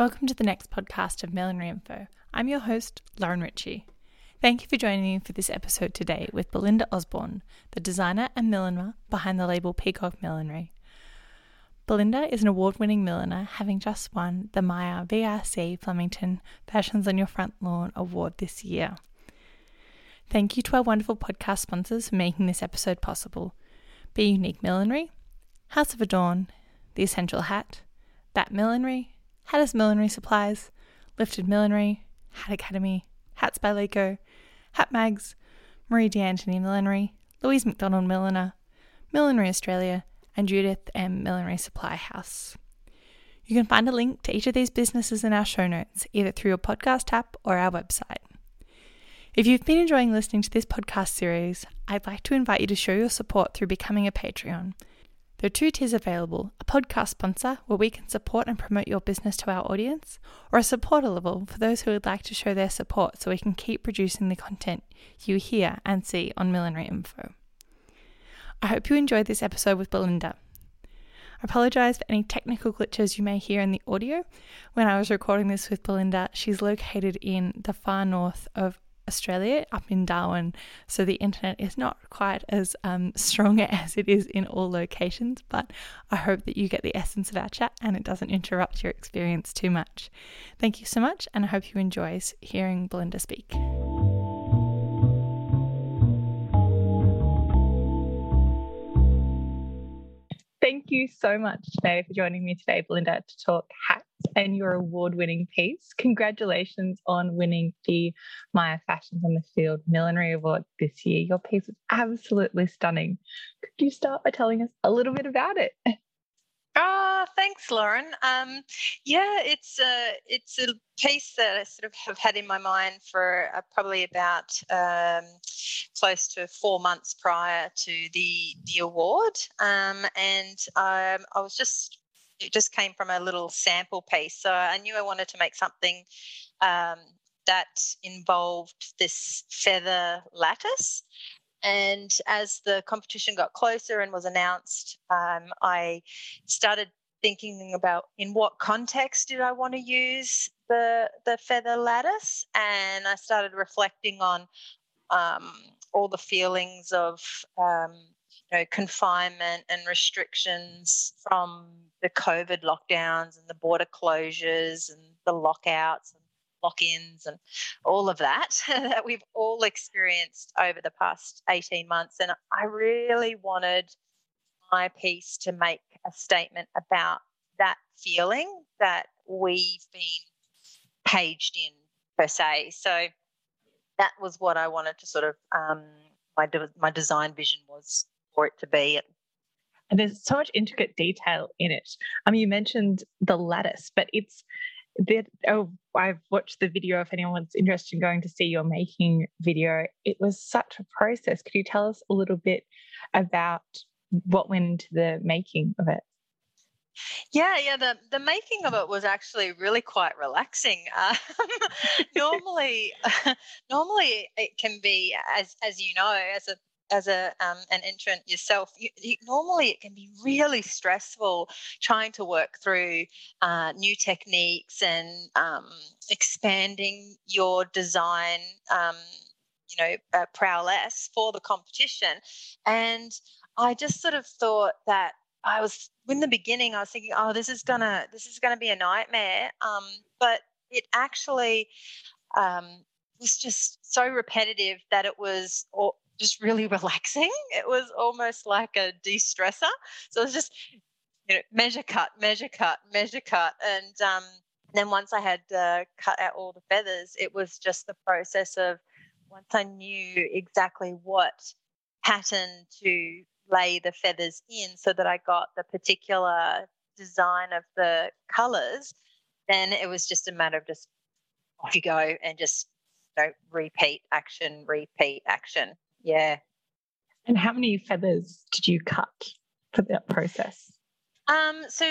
Welcome to the next podcast of Millinery Info. I'm your host, Lauren Ritchie. Thank you for joining me for this episode today with Belinda Osborne, the designer and milliner behind the label Peacock Millinery. Belinda is an award winning milliner, having just won the Myer VRC Flemington Fashions on Your Front Lawn Award this year. Thank you to our wonderful podcast sponsors for making this episode possible Be Unique Millinery, House of Adorn, The Essential Hat, That Millinery, Hatters Millinery Supplies, Lifted Millinery, Hat Academy, Hats by Laco, Hat Mags, Marie D'Antoni Millinery, Louise McDonald Milliner, Millinery Australia, and Judith M. Millinery Supply House. You can find a link to each of these businesses in our show notes, either through your podcast app or our website. If you've been enjoying listening to this podcast series, I'd like to invite you to show your support through becoming a Patreon. There are two tiers available a podcast sponsor, where we can support and promote your business to our audience, or a supporter level for those who would like to show their support so we can keep producing the content you hear and see on Millinery Info. I hope you enjoyed this episode with Belinda. I apologise for any technical glitches you may hear in the audio. When I was recording this with Belinda, she's located in the far north of Australia, up in Darwin, so the internet is not quite as um, strong as it is in all locations. But I hope that you get the essence of our chat and it doesn't interrupt your experience too much. Thank you so much, and I hope you enjoy hearing Belinda speak. Thank you so much today for joining me today, Belinda, to talk hats and your award winning piece. Congratulations on winning the Myer Fashions on the Field Millinery Award this year. Your piece is absolutely stunning. Could you start by telling us a little bit about it? Oh, thanks, Lauren. Um, yeah, it's a it's a piece that I sort of have had in my mind for uh, probably about um, close to four months prior to the the award, um, and um, I was just it just came from a little sample piece. So I knew I wanted to make something um, that involved this feather lattice. And as the competition got closer and was announced, um, I started thinking about in what context did I want to use the the feather lattice, and I started reflecting on um, all the feelings of um, know confinement and restrictions from the COVID lockdowns and the border closures and the lockouts lock ins and all of that that we've all experienced over the past 18 months. And I really wanted my piece to make a statement about that feeling that we've been paged in, per se. So that was what I wanted to sort of, um, my, de- my design vision was for it to be and there's so much intricate detail in it. I mean, you mentioned the lattice, but it's that oh i've watched the video if anyone's interested in going to see your making video it was such a process could you tell us a little bit about what went into the making of it yeah, yeah. The the making of it was actually really quite relaxing. Um, normally, normally it can be, as as you know, as a as a um, an entrant yourself, you, you, normally it can be really stressful trying to work through uh, new techniques and um, expanding your design. Um, you know, uh, prowess for the competition, and I just sort of thought that I was in the beginning. I was thinking, oh, this is gonna this is gonna be a nightmare. Um, but it actually um, was just so repetitive that it was just really relaxing. It was almost like a de-stressor. So it was just you know measure cut, measure cut, measure cut, and um, then once I had uh, cut out all the feathers, it was just the process of once I knew exactly what pattern to lay the feathers in, so that I got the particular design of the colors. Then it was just a matter of just off you go and just you know, repeat action, repeat action. Yeah. And how many feathers did you cut for that process? Um, so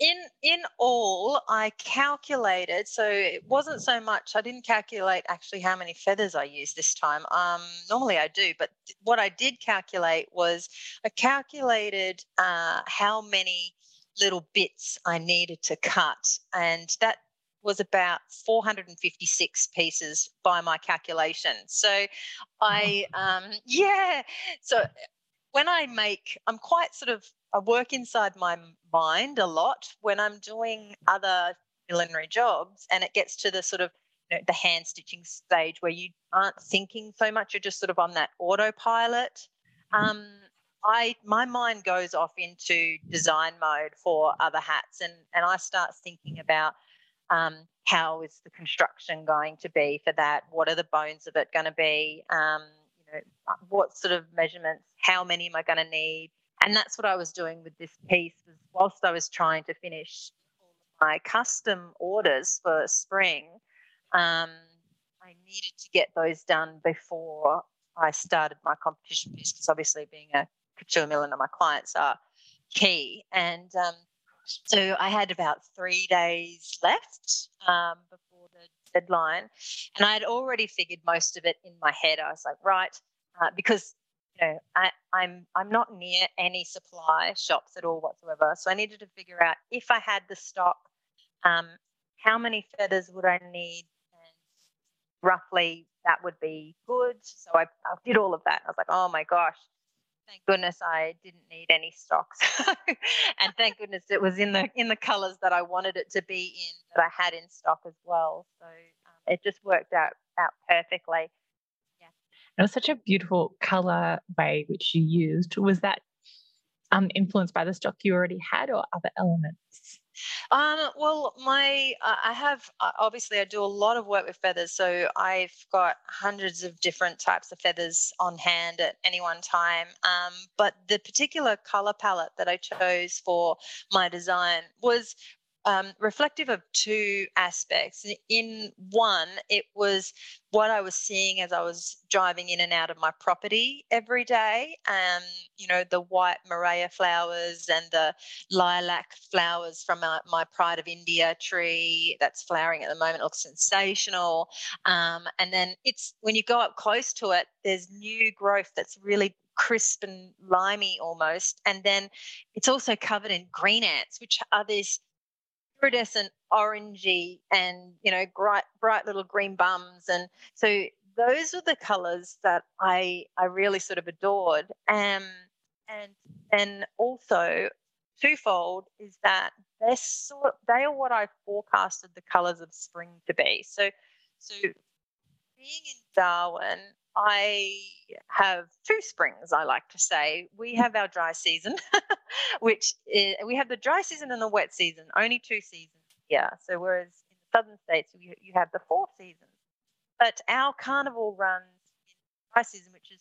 in in all, I calculated. So it wasn't so much. I didn't calculate actually how many feathers I used this time. Um, normally I do, but what I did calculate was I calculated uh, how many little bits I needed to cut, and that was about 456 pieces by my calculation. So I, um, yeah, so when I make, I'm quite sort of, I work inside my mind a lot when I'm doing other millinery jobs and it gets to the sort of you know, the hand stitching stage where you aren't thinking so much, you're just sort of on that autopilot. Um, I my mind goes off into design mode for other hats, and and I start thinking about um, how is the construction going to be for that? What are the bones of it going to be? Um, you know, uh, what sort of measurements? How many am I going to need? And that's what I was doing with this piece. Was whilst I was trying to finish my custom orders for spring, um, I needed to get those done before I started my competition piece because obviously being a couture milliner, my clients are key. And um, so I had about three days left um, before the deadline, and I had already figured most of it in my head. I was like, right, uh, because you know I, I'm I'm not near any supply shops at all whatsoever, so I needed to figure out if I had the stock, um, how many feathers would I need, and roughly that would be good. So I, I did all of that. I was like, oh my gosh, thank goodness I didn't need any stocks, and thank goodness it was in the in the colours that I wanted it to be in that I had in stock as well. So um, it just worked out out perfectly. Yeah, it was such a beautiful colour way which you used. Was that um, influenced by the stock you already had, or other elements? Um, well, my uh, I have uh, obviously I do a lot of work with feathers, so I've got hundreds of different types of feathers on hand at any one time. Um, but the particular color palette that I chose for my design was um, reflective of two aspects. In one, it was what I was seeing as I was driving in and out of my property every day. Um, you know, the white Murraya flowers and the lilac flowers from my, my Pride of India tree that's flowering at the moment looks sensational. Um, and then it's when you go up close to it, there's new growth that's really crisp and limey almost. And then it's also covered in green ants, which are these iridescent orangey and you know bright bright little green bums. And so those are the colors that I I really sort of adored. Um and and also twofold is that they're sort they are what I forecasted the colors of spring to be. So so being in Darwin I have two springs, I like to say. We have our dry season, which is, we have the dry season and the wet season, only two seasons here. So, whereas in the southern states, you, you have the four seasons. But our carnival runs in dry season, which is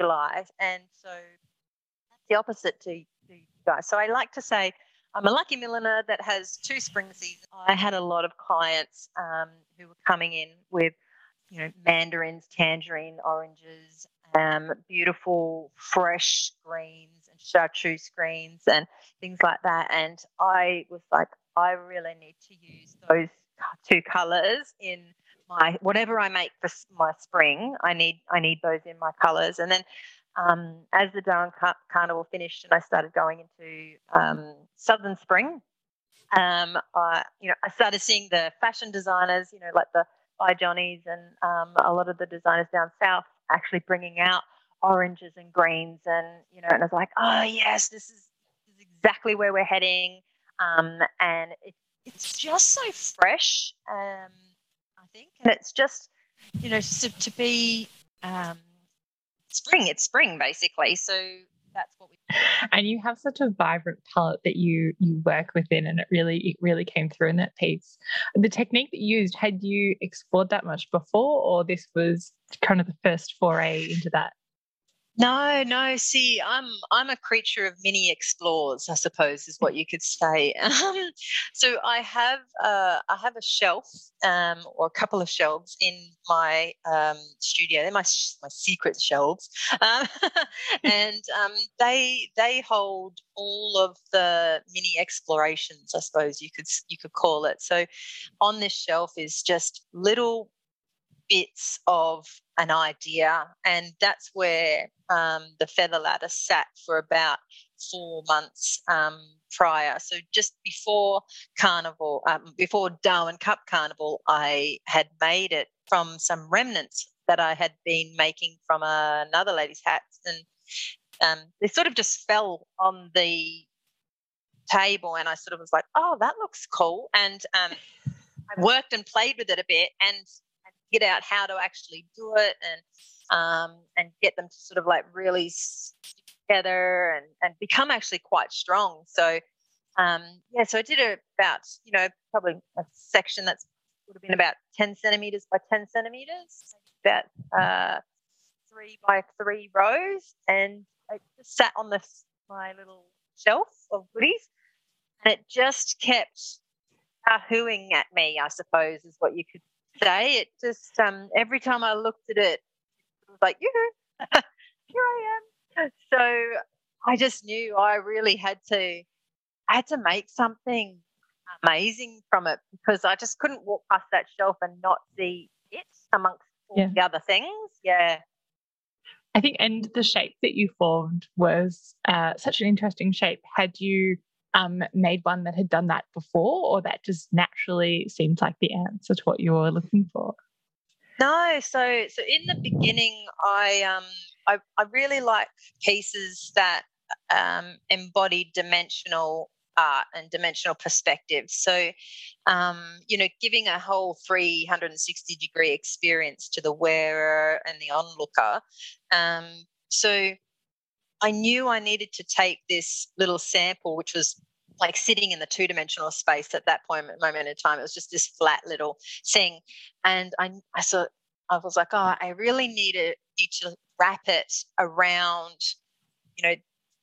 July. And so that's the opposite to, to you guys. So, I like to say, I'm a lucky milliner that has two spring seasons. I had a lot of clients um, who were coming in with you know, mandarins, tangerine, oranges, um, beautiful fresh greens and chartreuse greens and things like that. And I was like, I really need to use those two colors in my whatever I make for my spring. I need I need those in my colors. And then um, as the Darwin Car- Carnival finished and I started going into um, Southern Spring, um, I you know I started seeing the fashion designers, you know, like the by Johnny's and um, a lot of the designers down south actually bringing out oranges and greens and you know and I was like oh yes this is, this is exactly where we're heading. Um, and it, it's just so fresh um, I think. And it's just you know to, to be um, spring it's spring basically. So that's what we and you have such a vibrant palette that you you work within and it really it really came through in that piece. The technique that you used had you explored that much before or this was kind of the first foray into that no, no. See, I'm I'm a creature of many explores, I suppose, is what you could say. Um, so I have uh, I have a shelf um, or a couple of shelves in my um, studio. They're my my secret shelves, um, and um, they they hold all of the mini explorations, I suppose you could you could call it. So on this shelf is just little bits of an idea, and that's where um, the feather ladder sat for about four months um, prior. So just before Carnival, um, before Darwin Cup Carnival, I had made it from some remnants that I had been making from another lady's hat, and um, they sort of just fell on the table, and I sort of was like, "Oh, that looks cool," and um, I worked and played with it a bit, and get out how to actually do it, and um, and get them to sort of like really stick together and and become actually quite strong. So um, yeah, so I did about you know probably a section that's would have been about 10 centimeters by 10 centimeters, about uh, three by three rows, and I just sat on this my little shelf of goodies, and it just kept hooing at me. I suppose is what you could say. It just um, every time I looked at it, it was like, you here I am. So I just knew I really had to, I had to make something amazing from it because I just couldn't walk past that shelf and not see it amongst all yeah. the other things. Yeah. I think, and the shape that you formed was uh, such an interesting shape. Had you um, made one that had done that before, or that just naturally seemed like the answer to what you were looking for? No, so so in the beginning, I um I, I really like pieces that um, embody dimensional art and dimensional perspective. So, um, you know, giving a whole 360 degree experience to the wearer and the onlooker. Um, so, I knew I needed to take this little sample, which was like sitting in the two dimensional space at that point moment in time. It was just this flat little thing, and I I saw I was like, oh, I really need, needed need to wrap it around, you know,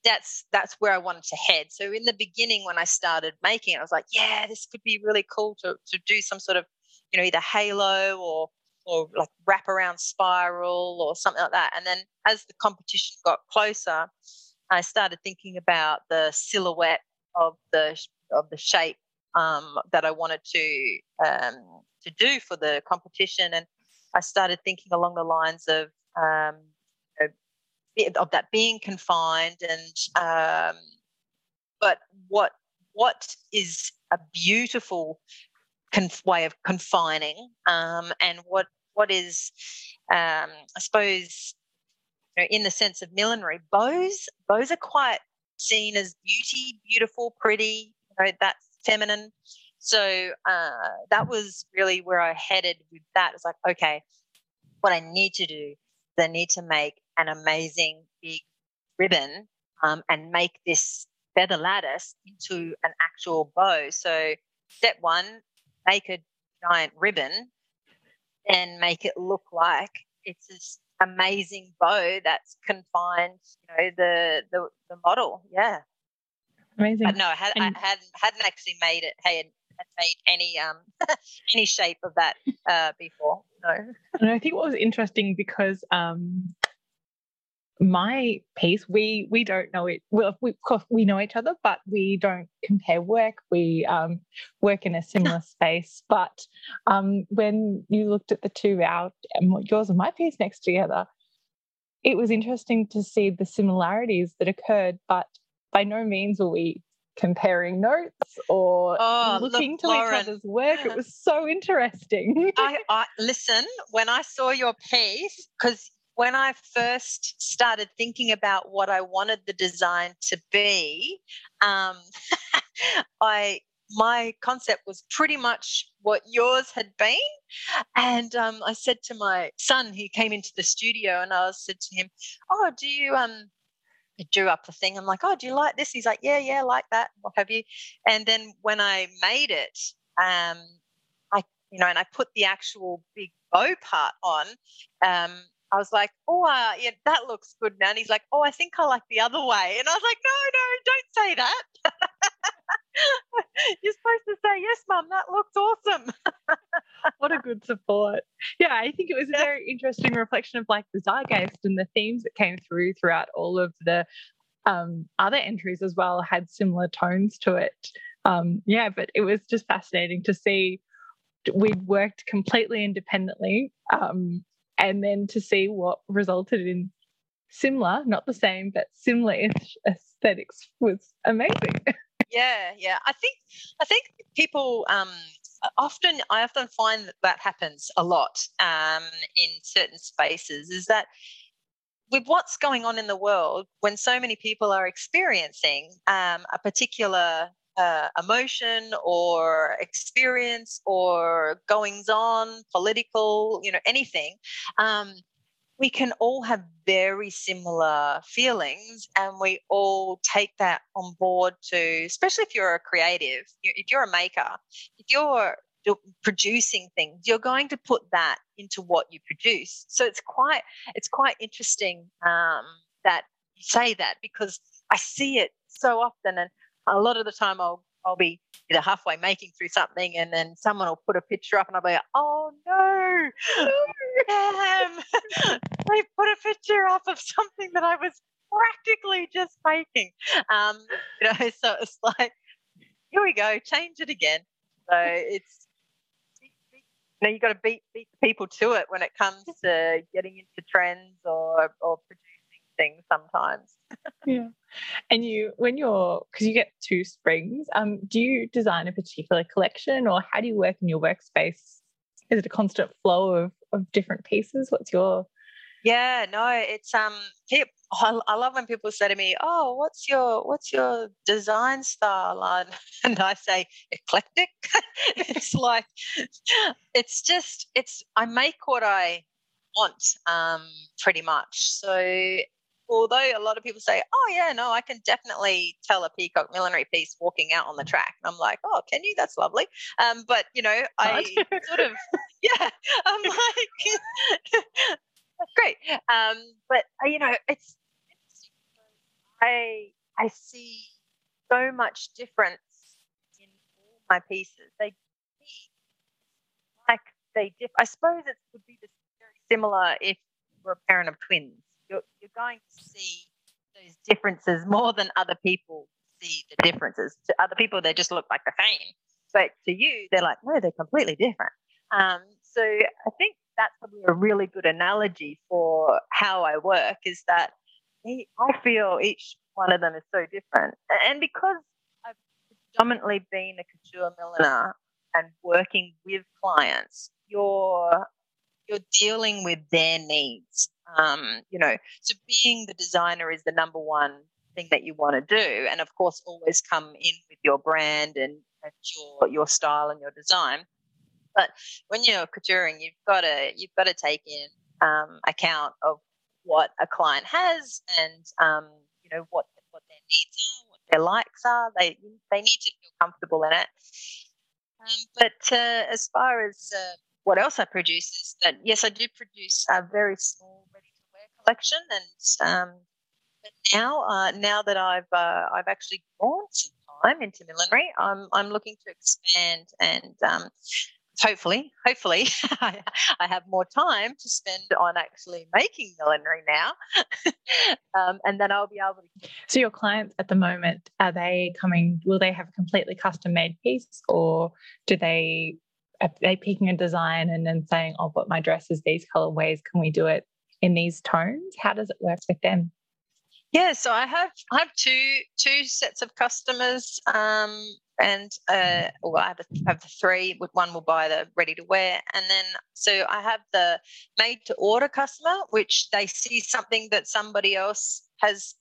that's that's where I wanted to head. So in the beginning, when I started making it, I was like, yeah, this could be really cool to to do some sort of, you know, either halo or or like wrap around spiral or something like that. And then as the competition got closer, I started thinking about the silhouette of the of the shape um, that I wanted to um, to do for the competition, and I started thinking along the lines of um, of that being confined and um, but what what is a beautiful conf- way of confining um, and what what is um, I suppose you know, in the sense of millinery bows bows are quite seen as beauty beautiful pretty you know that's feminine so uh, that was really where I headed with that. It's like, okay, what I need to do is I need to make an amazing big ribbon um, and make this feather lattice into an actual bow. So, step one, make a giant ribbon and make it look like it's this amazing bow that's confined, you know, the the, the model. Yeah. Amazing. But no, I, had, and- I hadn't hadn't actually made it. Had, had made any um any shape of that uh, before. No. And I think what was interesting because um my piece we we don't know it well we, of course we know each other but we don't compare work we um, work in a similar space but um, when you looked at the two out yours and my piece next together it was interesting to see the similarities that occurred but by no means were we comparing notes or oh, looking look, to Lauren, each other's work. It was so interesting. I, I listen when I saw your piece because when I first started thinking about what I wanted the design to be, um, I my concept was pretty much what yours had been. And um, I said to my son, he came into the studio, and I said to him, "Oh, do you um?" I drew up the thing. I'm like, "Oh, do you like this?" He's like, "Yeah, yeah, like that. What have you?" And then when I made it, um, I you know, and I put the actual big bow part on. Um, I was like, oh, uh, yeah, that looks good now. And he's like, oh, I think I like the other way. And I was like, no, no, don't say that. You're supposed to say, yes, mum, that looks awesome. what a good support. Yeah, I think it was a very interesting reflection of like the zeitgeist and the themes that came through throughout all of the um, other entries as well had similar tones to it. Um, yeah, but it was just fascinating to see we'd worked completely independently um, and then to see what resulted in similar, not the same, but similar aesthetics was amazing. yeah, yeah. I think I think people um, often I often find that that happens a lot um, in certain spaces. Is that with what's going on in the world, when so many people are experiencing um, a particular uh, emotion or experience or goings on, political, you know, anything, um, we can all have very similar feelings and we all take that on board to especially if you're a creative if you're a maker if you're producing things you're going to put that into what you produce. So it's quite it's quite interesting um, that you say that because i see it so often and a lot of the time i'll I'll be either halfway making through something and then someone will put a picture up and I'll be like, oh no, damn, they put a picture up of something that I was practically just making. Um, you know, so it's like, here we go, change it again. So it's, you know, you've got to beat beat the people to it when it comes to getting into trends or or producing things sometimes yeah. And you, when you're, because you get two springs, um, do you design a particular collection or how do you work in your workspace? Is it a constant flow of, of different pieces? What's your. Yeah, no, it's, um, I, I love when people say to me, "Oh, what's your what's your design style?" And, and I say eclectic. it's like it's just it's I make what I want, um, pretty much. So although a lot of people say, "Oh yeah, no, I can definitely tell a peacock millinery piece walking out on the track," and I'm like, "Oh, can you? That's lovely." Um, but you know, I sort of, yeah, I'm like, great. Um, but uh, you know, it's I I see so much difference in all my pieces. They like they diff. I suppose it would be very similar if we're a parent of twins you're, you're going to see those differences more than other people see the differences. To other people, they just look like the same. But to you, they're like, no, they're completely different. Um, so I think that's probably a really good analogy for how I work is that I feel each one of them is so different. And because I've predominantly been a couture milliner and working with clients, you're you're dealing with their needs um, you know, so being the designer is the number one thing that you want to do, and of course, always come in with your brand and, and your your style and your design. But when you're couturing, you've got to you've got to take in um, account of what a client has and um, you know what what their needs are, what their likes are. They they need to feel comfortable in it. Um, but uh, as far as uh, what else I produce is that yes, I do produce a very small ready-to-wear collection. And um, but now, uh, now that I've uh, I've actually gone some time into millinery, I'm I'm looking to expand and um, hopefully, hopefully, I, have more time to spend on actually making millinery now, um, and then I'll be able to. So, your clients at the moment are they coming? Will they have a completely custom made piece, or do they? They picking a design and then saying, "Oh, but my dress is these colorways. Can we do it in these tones? How does it work with them? Yeah, so I have I have two two sets of customers, um, and uh, well, I have, have the three. One will buy the ready to wear, and then so I have the made to order customer, which they see something that somebody else has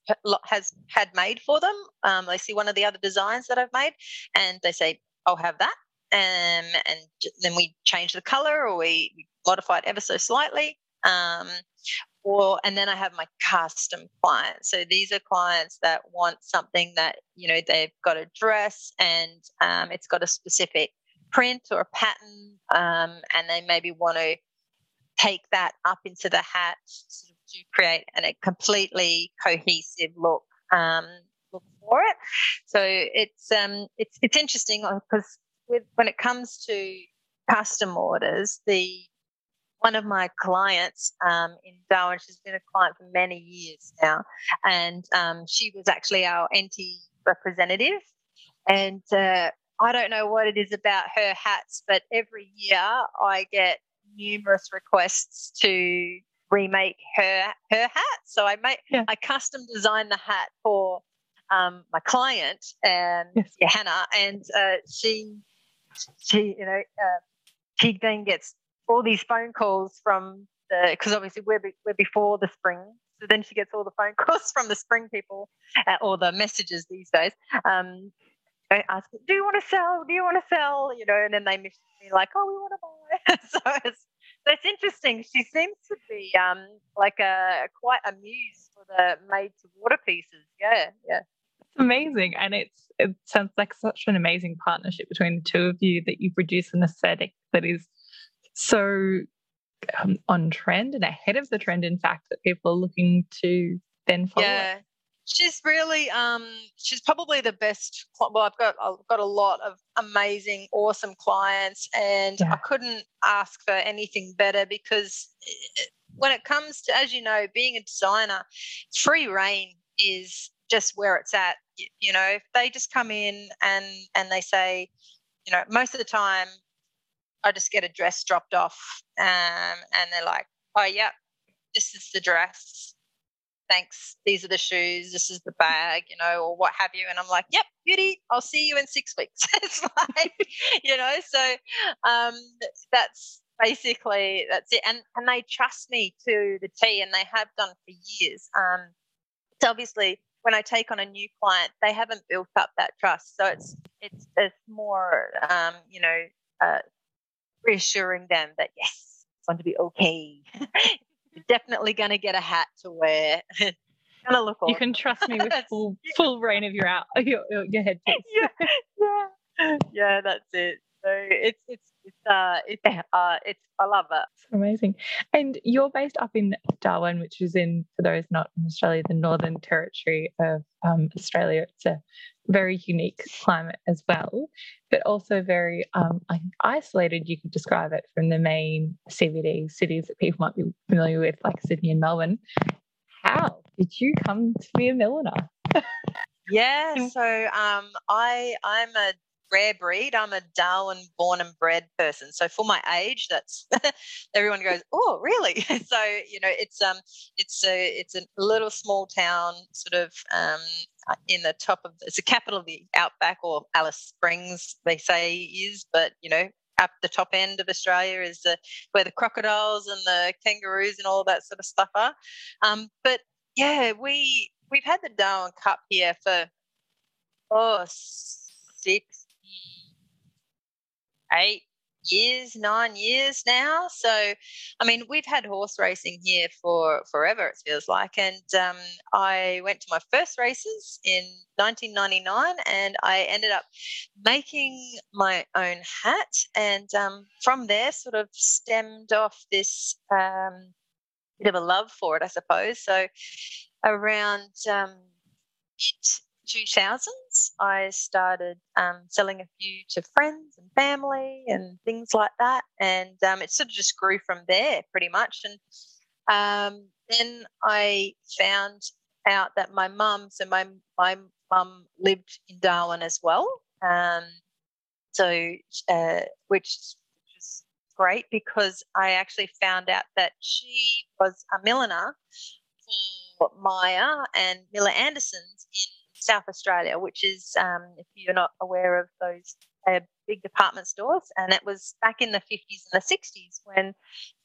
has had made for them. Um, they see one of the other designs that I've made, and they say, "I'll have that." Um, and then we change the color or we modify it ever so slightly. Um, or and then I have my custom clients. So these are clients that want something that you know they've got a dress and um, it's got a specific print or a pattern, um, and they maybe want to take that up into the hat to create an, a completely cohesive look um, look for it. So it's um, it's it's interesting because uh, with when it comes to custom orders, the one of my clients um, in Darwin. She's been a client for many years now, and um, she was actually our NT representative. And uh, I don't know what it is about her hats, but every year I get numerous requests to remake her her hat. So I make yeah. I custom design the hat for um, my client and Yes. yeah, Hannah, and uh, she she you know uh, she then gets all these phone calls from the because obviously we're be, we're before the spring, so then she gets all the phone calls from the spring people uh, or the messages these days. Um, ask, "Do you want to sell? Do you want to sell?" You know, and then they message me like, "Oh, we want to buy." so it's it's interesting. She seems to be um, like a quite amused for the made to order pieces. Yeah, yeah. Amazing. And it's it sounds like such an amazing partnership between the two of you that you produce an aesthetic that is so um, on trend and ahead of the trend, in fact, that people are looking to then follow. it. Yeah. She's really um she's probably the best well I've got I've got a lot of amazing awesome clients and Yeah. I couldn't ask for anything better because eh, when it comes to as you know being a designer free reign is just where it's at you know if they just come in and and they say you know most of the time I just get a dress dropped off um and they're like oh yeah this is the dress. Thanks. These are the shoes. This is the bag you know or what have you. And i'm like yep beauty. I'll see you in six weeks. It's like you know so um that's basically that's it. And and they trust me to the t and they have done for years. Um so obviously when i take on a new client they haven't built up that trust so it's it's it's more um you know uh reassuring them that yes it's going to be okay you're definitely going to get a hat to wear. gonna look You can trust me with full full reign of your out your, your, your headpiece. yeah, yeah, yeah. That's it. So it's it's it's uh it's uh it's I love it. Amazing. And you're based up in Darwin, which is in, for those not in Australia, the Northern Territory of um, Australia. It's a very unique climate as well, but also very um, I think isolated, you could describe it, from the main CBD cities that people might be familiar with, like Sydney and Melbourne. How did you come to be a milliner? Yeah. So um I I'm a rare breed. I'm a Darwin born and bred person. So for my age, that's everyone goes, oh, really? so you know, it's um, it's a it's a little small town, sort of um, in the top of it's the capital of the outback, or Alice Springs, they say is, but you know. Up the top end of Australia is the, where the crocodiles and the kangaroos and all that sort of stuff are. Um, but yeah, we we've had the Darwin Cup here for oh six, eight years, nine years now. So, I mean, we've had horse racing here for forever. It feels like, and um, I went to my first races in 1999, and I ended up making my own hat, and um, from there, sort of stemmed off this um, bit of a love for it, I suppose. So, around um, mid 2000s, I started um, selling a few to friends and family and things like that. And um, it sort of just grew from there pretty much. And um, then I found out that my mum, so my, my mum lived in Darwin as well. Um, so, uh, which was great because I actually found out that she was a milliner for Myer and Miller Anderson's in South Australia, which is, um, if you're not aware of those uh, big department stores, and it was back in the 50s and the 60s when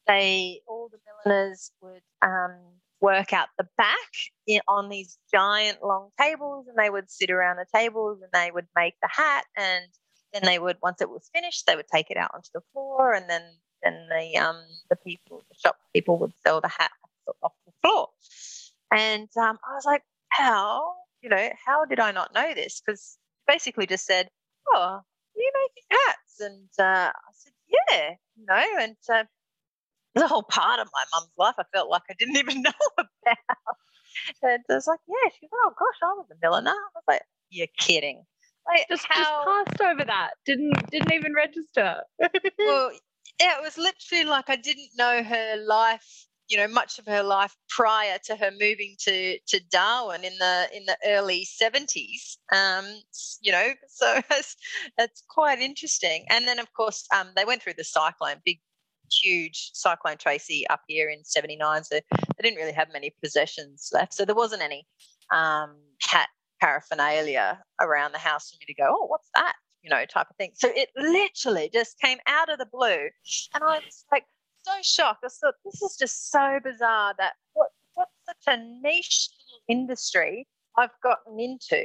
they all the milliners would um, work out the back in, on these giant long tables, and they would sit around the tables and they would make the hat, and then they would once it was finished, they would take it out onto the floor, and then then the um the people, the shop people would sell the hat off the floor, and um, I was like, how you know how did I not know this? Because basically just said, oh, you making hats, and uh, I said, yeah, you know, and uh, the whole part of my mum's life I felt like I didn't even know about. And I was like, yeah, she goes, oh gosh, I was a milliner. I was like, you're kidding. Like, Just, how, just passed over that. Didn't didn't even register. well, yeah, it was literally like I didn't know her life, you know, much of her life prior to her moving to to Darwin in the in the early seventies. Um, you know, so it's, it's quite interesting. And then of course, um, they went through the cyclone, big, huge cyclone Tracy up here in '79. So they didn't really have many possessions left. So there wasn't any um, hat paraphernalia around the house for me to go, oh, what's that? You know, type of thing. So it literally just came out of the blue. And I was like so shocked. I thought, this is just so bizarre that what, what's such a niche industry I've gotten into,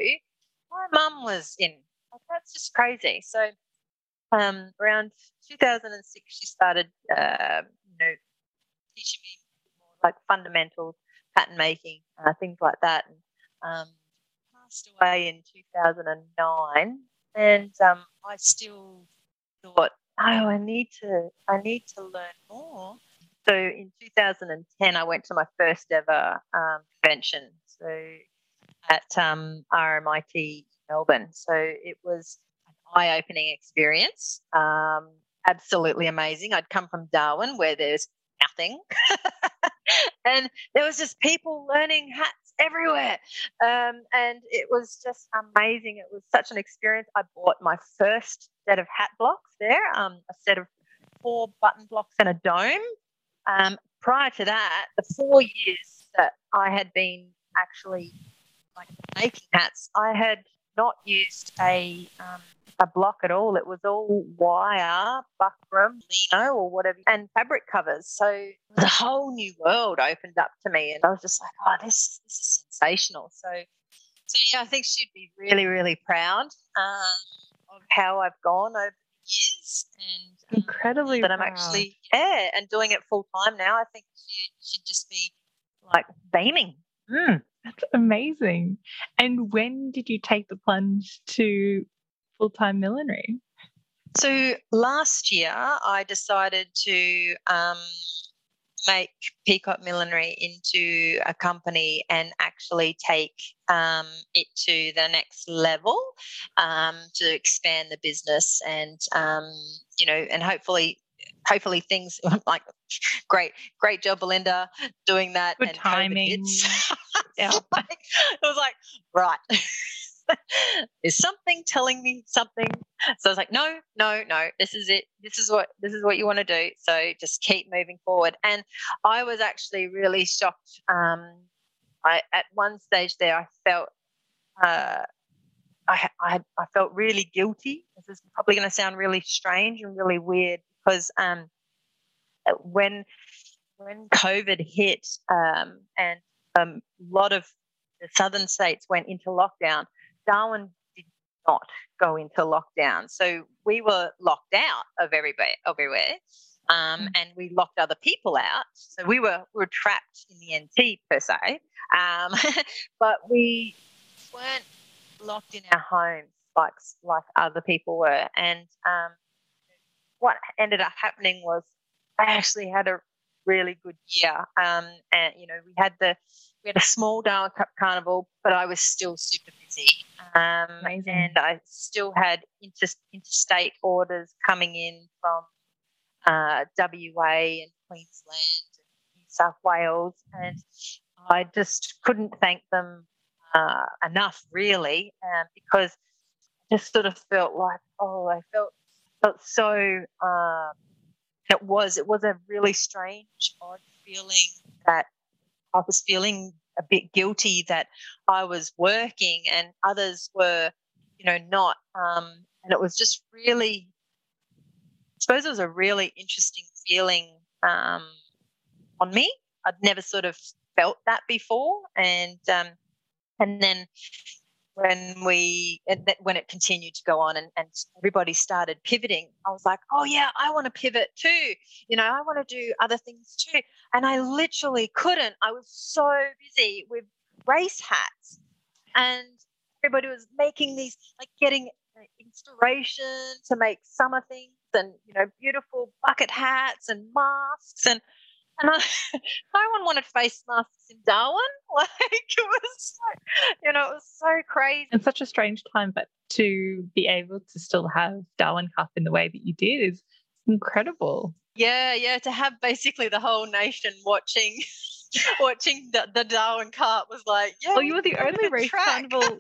my mum was in. Like, that's just crazy. So um, around 2006, she started, uh, you know, teaching me more like fundamental pattern making, uh, things like that. And um, passed away in 2009, and um, I still thought, oh, I need to, I need to learn more. So in 2010, I went to my first ever um, convention. So at um, RMIT Melbourne. So it was an eye-opening experience. Um, absolutely amazing. I'd come from Darwin, where there's nothing, and there was just people learning hats everywhere, um, and it was just amazing. It was such an experience. I bought my first set of hat blocks there, um, a set of four button blocks and a dome. Um, prior to that, the four years that I had been actually like making hats, I had not used a um, a block at all. It was all wire, buckram, lino, or whatever, and fabric covers. So the whole new world opened up to me, and I was just like, "Oh, this this is sensational." So, so yeah, I think she'd be really, really proud um, of how I've gone over the years, and um, incredibly that I'm actually yeah, and doing it full time now. I think she should just be like beaming. Mm. That's amazing. And when did you take the plunge to full time millinery? So last year, I decided to um, make Peacock Millinery into a company and actually take um, it to the next level um, to expand the business and um, you know and hopefully hopefully things like great great job belinda doing that good timing yeah. like, it was like right is something telling me something? So i was like no no no this is it. This is what this is what you want to do. So just keep moving forward. And i was actually really shocked um i at one stage there i felt uh I, I, I felt really guilty. This is probably going to sound really strange and really weird because um, when when COVID hit um, and um, a lot of the southern states went into lockdown, Darwin did not go into lockdown. So we were locked out of everywhere, everywhere, um, mm. and we locked other people out. So we were we were trapped in the NT per se, um, but we weren't locked in our homes like like other people were, and um, what ended up happening was I actually had a really good year. Um, and you know, we had the we had a small Darwin Cup carnival, but I was still super busy. Um, and I still had inter- interstate orders coming in from uh, WA and Queensland and New South Wales, and I just couldn't thank them uh, enough, really, um, because I just sort of felt like, oh, I felt felt so um, it was it was a really strange odd feeling that i was feeling a bit guilty that i was working and others were you know not. Um, and it was just really i suppose it was a really interesting feeling um, on me. I'd never sort of felt that before. And um, and then when we when it continued to go on and, and everybody started pivoting i was like oh yeah i want to pivot too. You know i want to do other things too. And i literally couldn't. I was so busy with race hats. And everybody was making these like getting uh, inspiration to make summer things and you know beautiful bucket hats and masks and and I, no one wanted face masks in Darwin. Like it was, you know, it was so crazy. And such a strange time, but to be able to still have Darwin Cup in the way that you did is incredible. Yeah, yeah. To have basically the whole nation watching, watching the, the Darwin Cup was like, yeah. Well, you were the only race carnival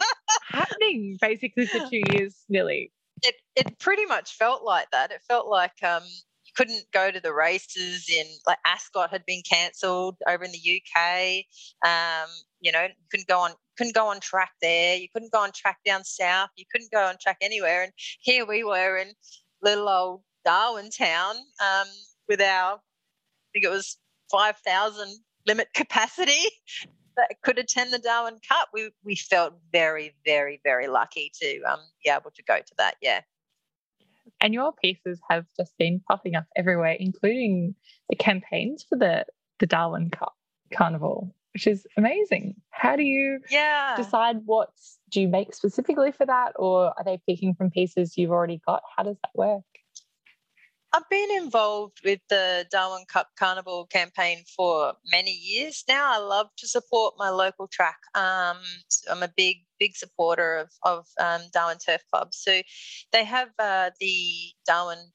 happening basically for two years, nearly. It it pretty much felt like that. It felt like um couldn't go to the races in like Ascot had been cancelled over in the UK. Um, you know, couldn't go on couldn't go on track there. You couldn't go on track down south. You couldn't go on track anywhere. And here we were in little old Darwin town um, with our, I think it was 5,000 limit capacity that could attend the Darwin Cup. We, we felt very, very, very lucky to um, be able to go to that. Yeah. And your pieces have just been popping up everywhere, including the campaigns for the, the Darwin Cup Carnival, which is amazing. How do you yeah. decide what do you make specifically for that, or are they picking from pieces you've already got? How does that work? I've been involved with the Darwin Cup Carnival campaign for many years now. I love to support my local track. Um, I'm a big, big supporter of, of um, Darwin Turf Club. So they have uh, the Darwin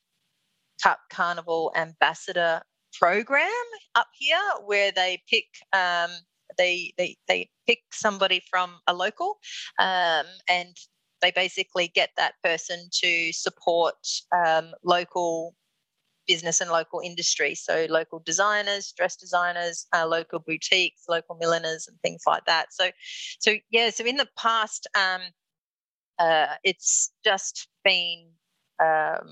Cup Carnival Ambassador program up here where they pick um, they, they they pick somebody from a local um, and they basically get that person to support um, local business and local industry. So local designers, dress designers, uh, local boutiques, local milliners, and things like that. So, so yeah. So in the past, um, uh, it's just been um,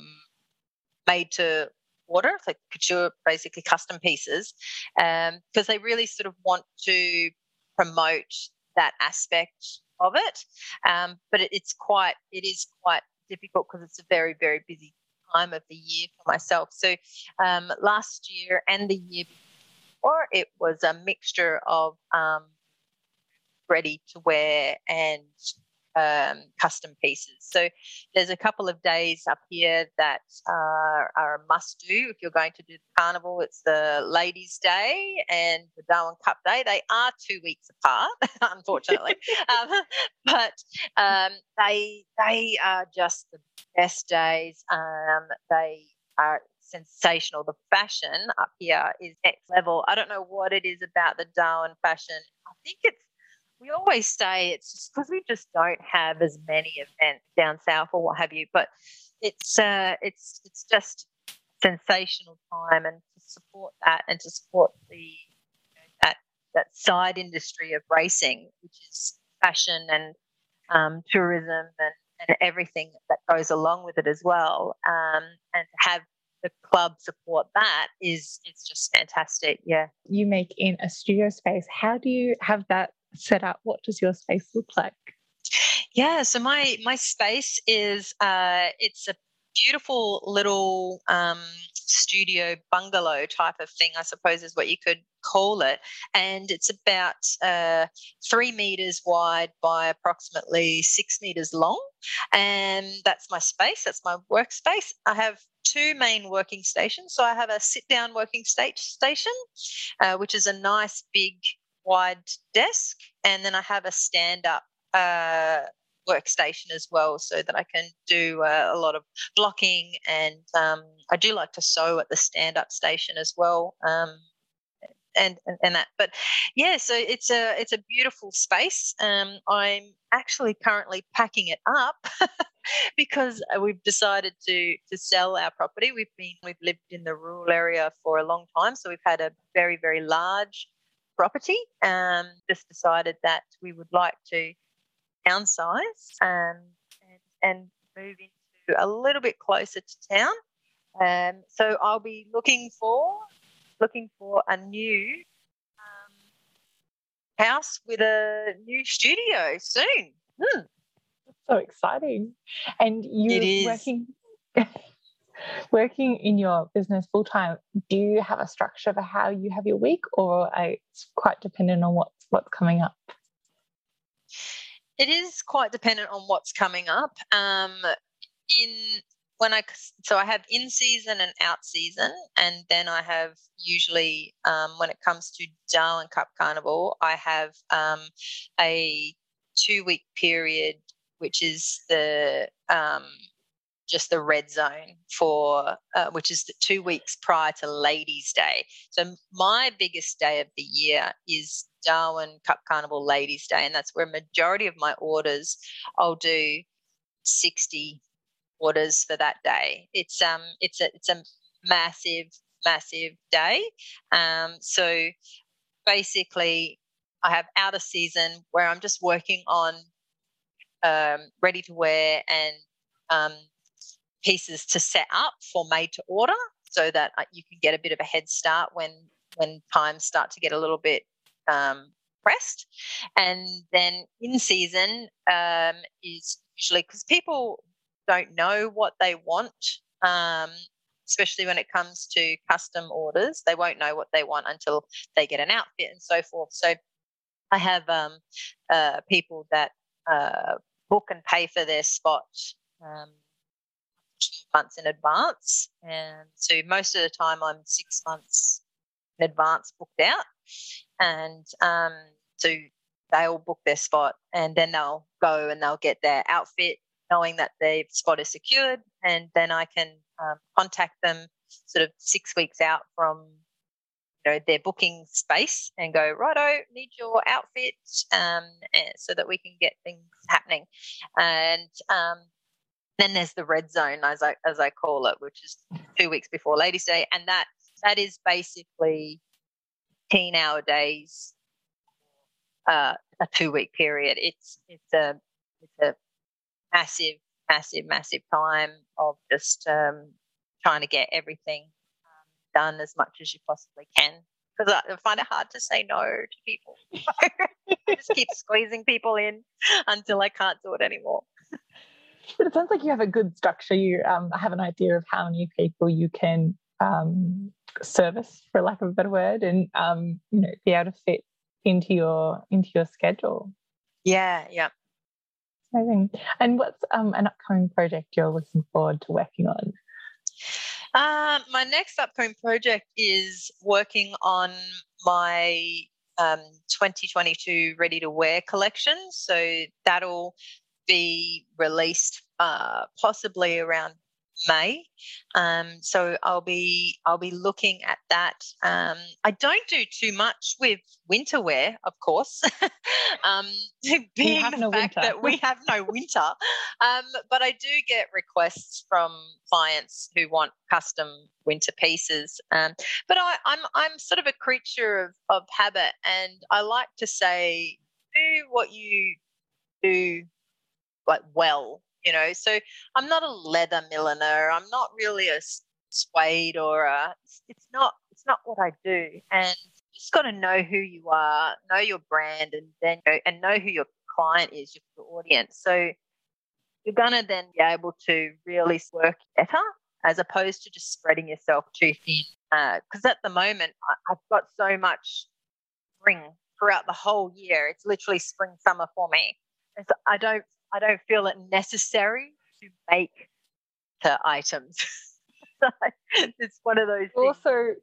made to order, like couture, basically custom pieces, because um, they really sort of want to promote that aspect of it. Um, but it, it's quite, it is quite difficult because it's a very, very busy time of the year for myself. So um, last year and the year before, it was a mixture of um, ready to wear and um, custom pieces. So there's a couple of days up here that are, are a must do if you're going to do the carnival. It's the Ladies' Day and the Darwin Cup Day. They are two weeks apart, unfortunately, um, but um, they they are just the best days. Um, they are sensational. The fashion up here is next level. I don't know what it is about the Darwin fashion. I think it's we always say it's just because we just don't have as many events down south or what have you. But it's uh, it's it's just sensational time, and to support that and to support the you know, that that side industry of racing, which is fashion and um, tourism and, and everything that goes along with it as well, um, and to have the club support that is it's just fantastic. Yeah. You make in a studio space. How do you have that set up? What does your space look like? Yeah, so my my space is uh, it's a beautiful little um, studio bungalow type of thing, I suppose is what you could call it. And it's about uh, three meters wide by approximately six meters long. And that's my space, that's my workspace. I have two main working stations. So I have a sit down working state station, uh, which is a nice big wide desk, and then I have a stand up uh, workstation as well, so that I can do uh, a lot of blocking. And um, I do like to sew at the stand up station as well. Um, and, and, and that, but yeah, so it's a it's a beautiful space. Um, I'm actually currently packing it up because we've decided to to sell our property. We've been we've lived in the rural area for a long time, so we've had a very very large property. Um, just decided that we would like to downsize um, and, and move into a little bit closer to town. Um, so I'll be looking for looking for a new um, house with a new studio soon. Hmm. so exciting! And you're working working in your business full time, do you have a structure for how you have your week, or it's quite dependent on what's what's coming up? It is quite dependent on what's coming up. Um, in when I so I have in season and out season, and then I have usually um, when it comes to Darwin Cup Carnival, I have um, a two week period, which is the um, just the red zone for uh, which is the two weeks prior to ladies day so my biggest day of the year is darwin cup carnival ladies day and that's where majority of my orders i'll do 60 orders for that day. It's um it's a it's a massive massive day. Um so basically I have outer season where I'm just working on um, ready to wear and um, pieces to set up for made to order so that uh, you can get a bit of a head start when when times start to get a little bit um, pressed. And then in season um, is usually because people don't know what they want, um, especially when it comes to custom orders. They won't know what they want until they get an outfit and so forth. So I have um, uh, people that uh, book and pay for their spot um, months in advance. And so most of the time I'm six months in advance booked out. And um, so they'll book their spot and then they'll go and they'll get their outfit knowing that their spot is secured. And then I can um, contact them sort of six weeks out from you know their booking space and go righto need your outfit um, so that we can get things happening and um, then there's the red zone as I as I call it which is two weeks before ladies day and that that is basically 10 hour days uh, a two week period it's it's a it's a massive massive massive time of just um, trying to get everything done as much as you possibly can because I find it hard to say no to people. I just keep squeezing people in until I can't do it anymore. But it sounds like you have a good structure. You um, have an idea of how many people you can um, service, for lack of a better word, and um, you know be able to fit into your into your schedule. Yeah, yeah. Amazing. And what's um, an upcoming project you're looking forward to working on? Um, my next upcoming project is working on my um, 2022 ready to wear collection. So that'll be released uh, possibly around May. Um, so I'll be I'll be looking at that. Um, I don't do too much with winter wear, of course, um, being the no fact winter. that we have no winter. Um, but I do get requests from clients who want custom winter pieces. Um, but I, I'm I'm sort of a creature of, of habit, and I like to say, do what you do like well you know so i'm not a leather milliner i'm not really a suede or a it's not it's not what i do and you just got to know who you are know your brand and then you know, and know who your client is your audience. So you're going to then be able to really work better as opposed to just spreading yourself too thin because uh, at the moment i've got so much spring throughout the whole year it's literally spring summer for me. And so i don't I don't feel it necessary to make the items. it's one of those. Things. Also,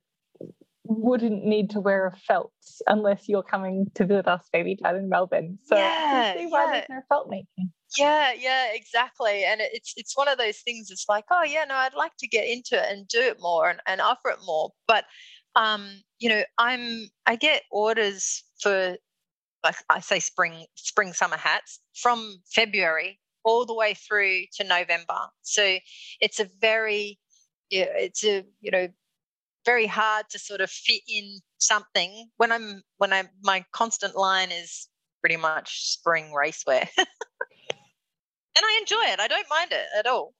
wouldn't need to wear a felt unless you're coming to visit us baby dad in Melbourne. So yeah, see why yeah. there's no felt making. Yeah, yeah, exactly. And it's it's one of those things. It's like, oh yeah, no, I'd like to get into it and do it more and, and offer it more. But um, you know, I'm I get orders for like I say spring spring summer hats from February all the way through to November. So it's a very it's a you know very hard to sort of fit in something when I'm when I'm my constant line is pretty much spring racewear. and I enjoy it. I don't mind it at all.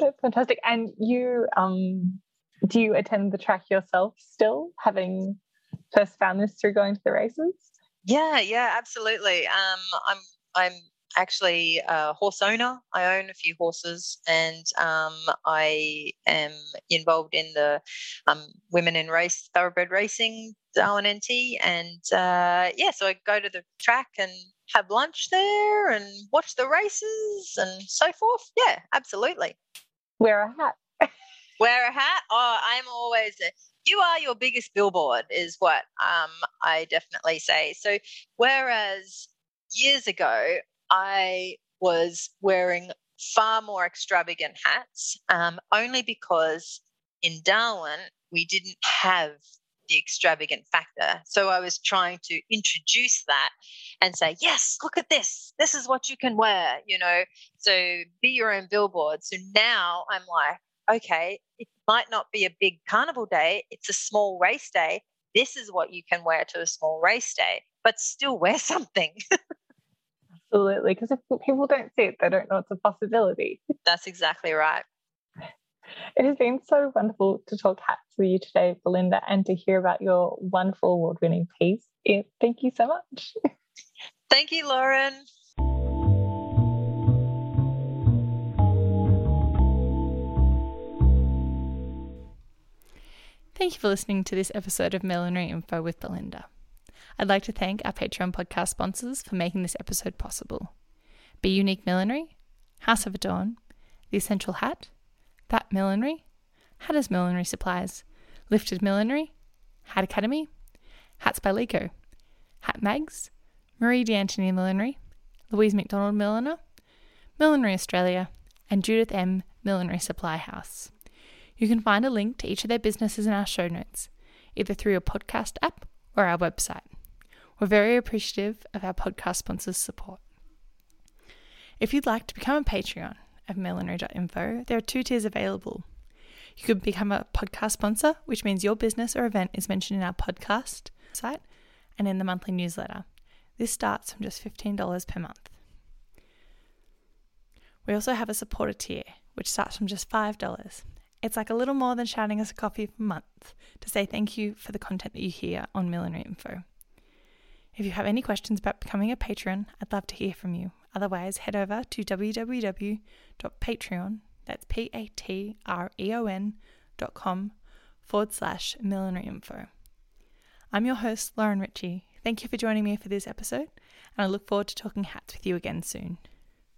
That's fantastic. And you um do you attend the track yourself still, having first found this through going to the races? Yeah, yeah, absolutely. Um, I'm I'm actually a horse owner. I own a few horses, and um, I am involved in the um, Women in Race Thoroughbred Racing NT, and uh, yeah, so I go to the track and have lunch there and watch the races and so forth. Yeah, absolutely. Wear a hat. Wear a hat. Oh, I'm always a you are your biggest billboard, is what um, I definitely say. So, whereas years ago, I was wearing far more extravagant hats, um, only because in Darwin, we didn't have the extravagant factor. So I was trying to introduce that and say, yes, look at this. This is what you can wear, you know. So be your own billboard. So now I'm like, okay, it might not be a big carnival day, it's a small race day. this is what you can wear to a small race day, but still wear something. Absolutely. Because if people don't see it, they don't know it's a possibility. That's exactly right. It has been so wonderful to talk hats with you today, Belinda, and to hear about your wonderful award winning piece. Thank you so much. Thank you, Lauren. Thank you for listening to this episode of Millinery Info with Belinda. I'd like to thank our Patreon podcast sponsors for making this episode possible Be Unique Millinery, House of Adorn, The Essential Hat, That Millinery, Hatters Millinery Supplies, Lifted Millinery, Hat Academy, Hats by Lico, Hat Mags, Marie D'Antoni Millinery, Louise McDonald Milliner, Millinery Australia, and Judith M. Millinery Supply House. You can find a link to each of their businesses in our show notes, either through your podcast app or our website. We're very appreciative of our podcast sponsors' support. If you'd like to become a Patreon of millinery.info, there are two tiers available. You could become a podcast sponsor, which means your business or event is mentioned in our podcast site and in the monthly newsletter. This starts from just $15 per month. We also have a supporter tier, which starts from just $5 it's like a little more than shouting us a coffee a month to say thank you for the content that you hear on Millinery Info. If you have any questions about becoming a patron, I'd love to hear from you. Otherwise, head over to www.patreon, that's P-A-T-R-E-O-N dot com forward slash millinery info. I'm your host, Lauren Ritchie. Thank you for joining me for this episode, and I look forward to talking hats with you again soon.